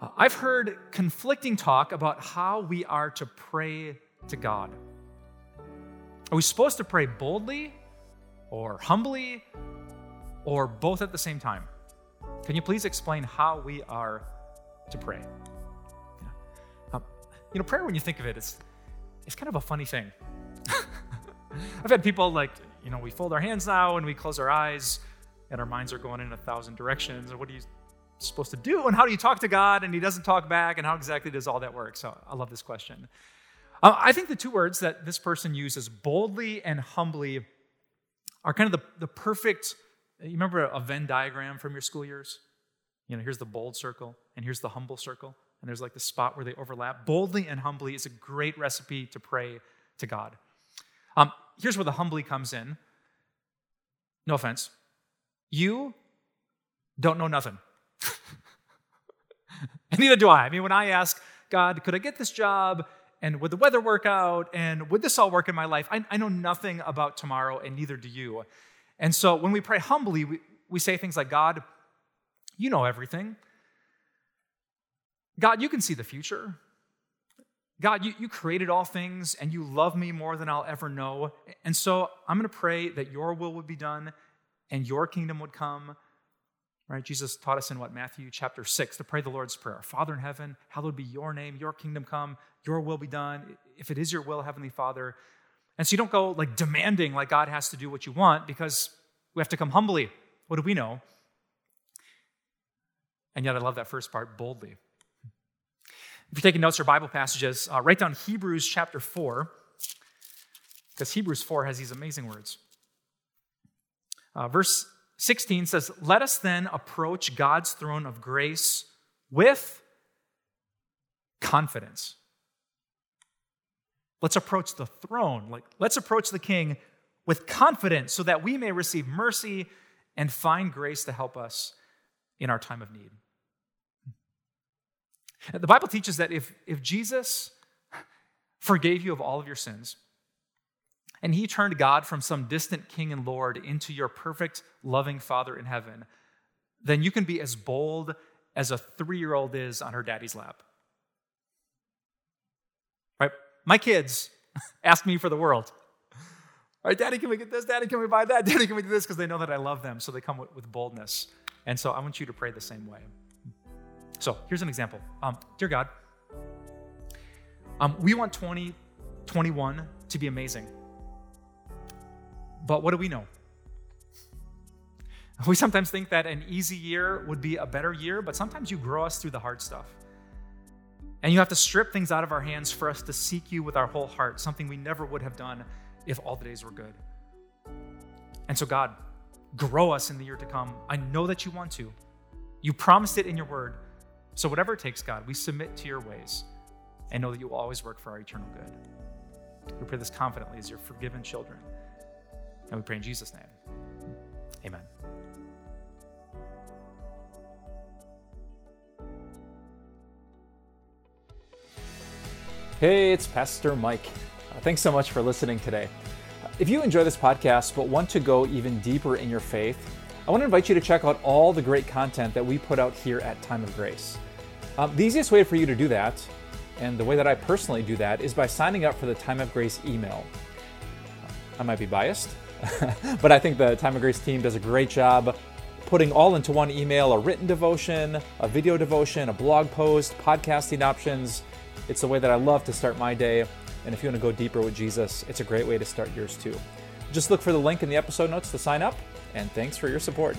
Uh, I've heard conflicting talk about how we are to pray to God. Are we supposed to pray boldly or humbly or both at the same time? Can you please explain how we are to pray? Yeah. Um, you know, prayer, when you think of it, it's, it's kind of a funny thing. I've had people like, you know, we fold our hands now and we close our eyes and our minds are going in a thousand directions. And what do you supposed to do? And how do you talk to God? And He doesn't talk back. And how exactly does all that work? So I love this question. Uh, I think the two words that this person uses, boldly and humbly, are kind of the, the perfect. You remember a Venn diagram from your school years? You know, here's the bold circle, and here's the humble circle, and there's like the spot where they overlap. Boldly and humbly is a great recipe to pray to God. Um, here's where the humbly comes in. No offense. You don't know nothing. And neither do I. I mean, when I ask God, could I get this job? And would the weather work out? And would this all work in my life? I, I know nothing about tomorrow, and neither do you. And so when we pray humbly, we, we say things like, God, you know everything. God, you can see the future. God, you, you created all things and you love me more than I'll ever know. And so I'm going to pray that your will would be done and your kingdom would come. Right? Jesus taught us in what? Matthew chapter 6 to pray the Lord's Prayer. Father in heaven, hallowed be your name, your kingdom come, your will be done. If it is your will, Heavenly Father. And so you don't go like demanding like God has to do what you want because we have to come humbly. What do we know? And yet I love that first part boldly. If you're taking notes or Bible passages, uh, write down Hebrews chapter 4, because Hebrews 4 has these amazing words. Uh, verse 16 says, Let us then approach God's throne of grace with confidence. Let's approach the throne, like let's approach the king with confidence so that we may receive mercy and find grace to help us in our time of need. The Bible teaches that if, if Jesus forgave you of all of your sins, and he turned God from some distant king and Lord into your perfect, loving Father in heaven, then you can be as bold as a three year old is on her daddy's lap. Right? My kids ask me for the world. Right, daddy, can we get this? Daddy, can we buy that? Daddy, can we do this? Because they know that I love them, so they come with, with boldness. And so I want you to pray the same way. So here's an example. Um, dear God, um, we want 2021 to be amazing. But what do we know? We sometimes think that an easy year would be a better year, but sometimes you grow us through the hard stuff. And you have to strip things out of our hands for us to seek you with our whole heart, something we never would have done if all the days were good. And so, God, grow us in the year to come. I know that you want to. You promised it in your word. So, whatever it takes, God, we submit to your ways and know that you will always work for our eternal good. We pray this confidently as your forgiven children. And we pray in Jesus' name. Amen. Hey, it's Pastor Mike. Uh, thanks so much for listening today. If you enjoy this podcast but want to go even deeper in your faith, I want to invite you to check out all the great content that we put out here at Time of Grace. Um, the easiest way for you to do that, and the way that I personally do that, is by signing up for the Time of Grace email. I might be biased, but I think the Time of Grace team does a great job putting all into one email a written devotion, a video devotion, a blog post, podcasting options. It's the way that I love to start my day. And if you want to go deeper with Jesus, it's a great way to start yours too. Just look for the link in the episode notes to sign up and thanks for your support.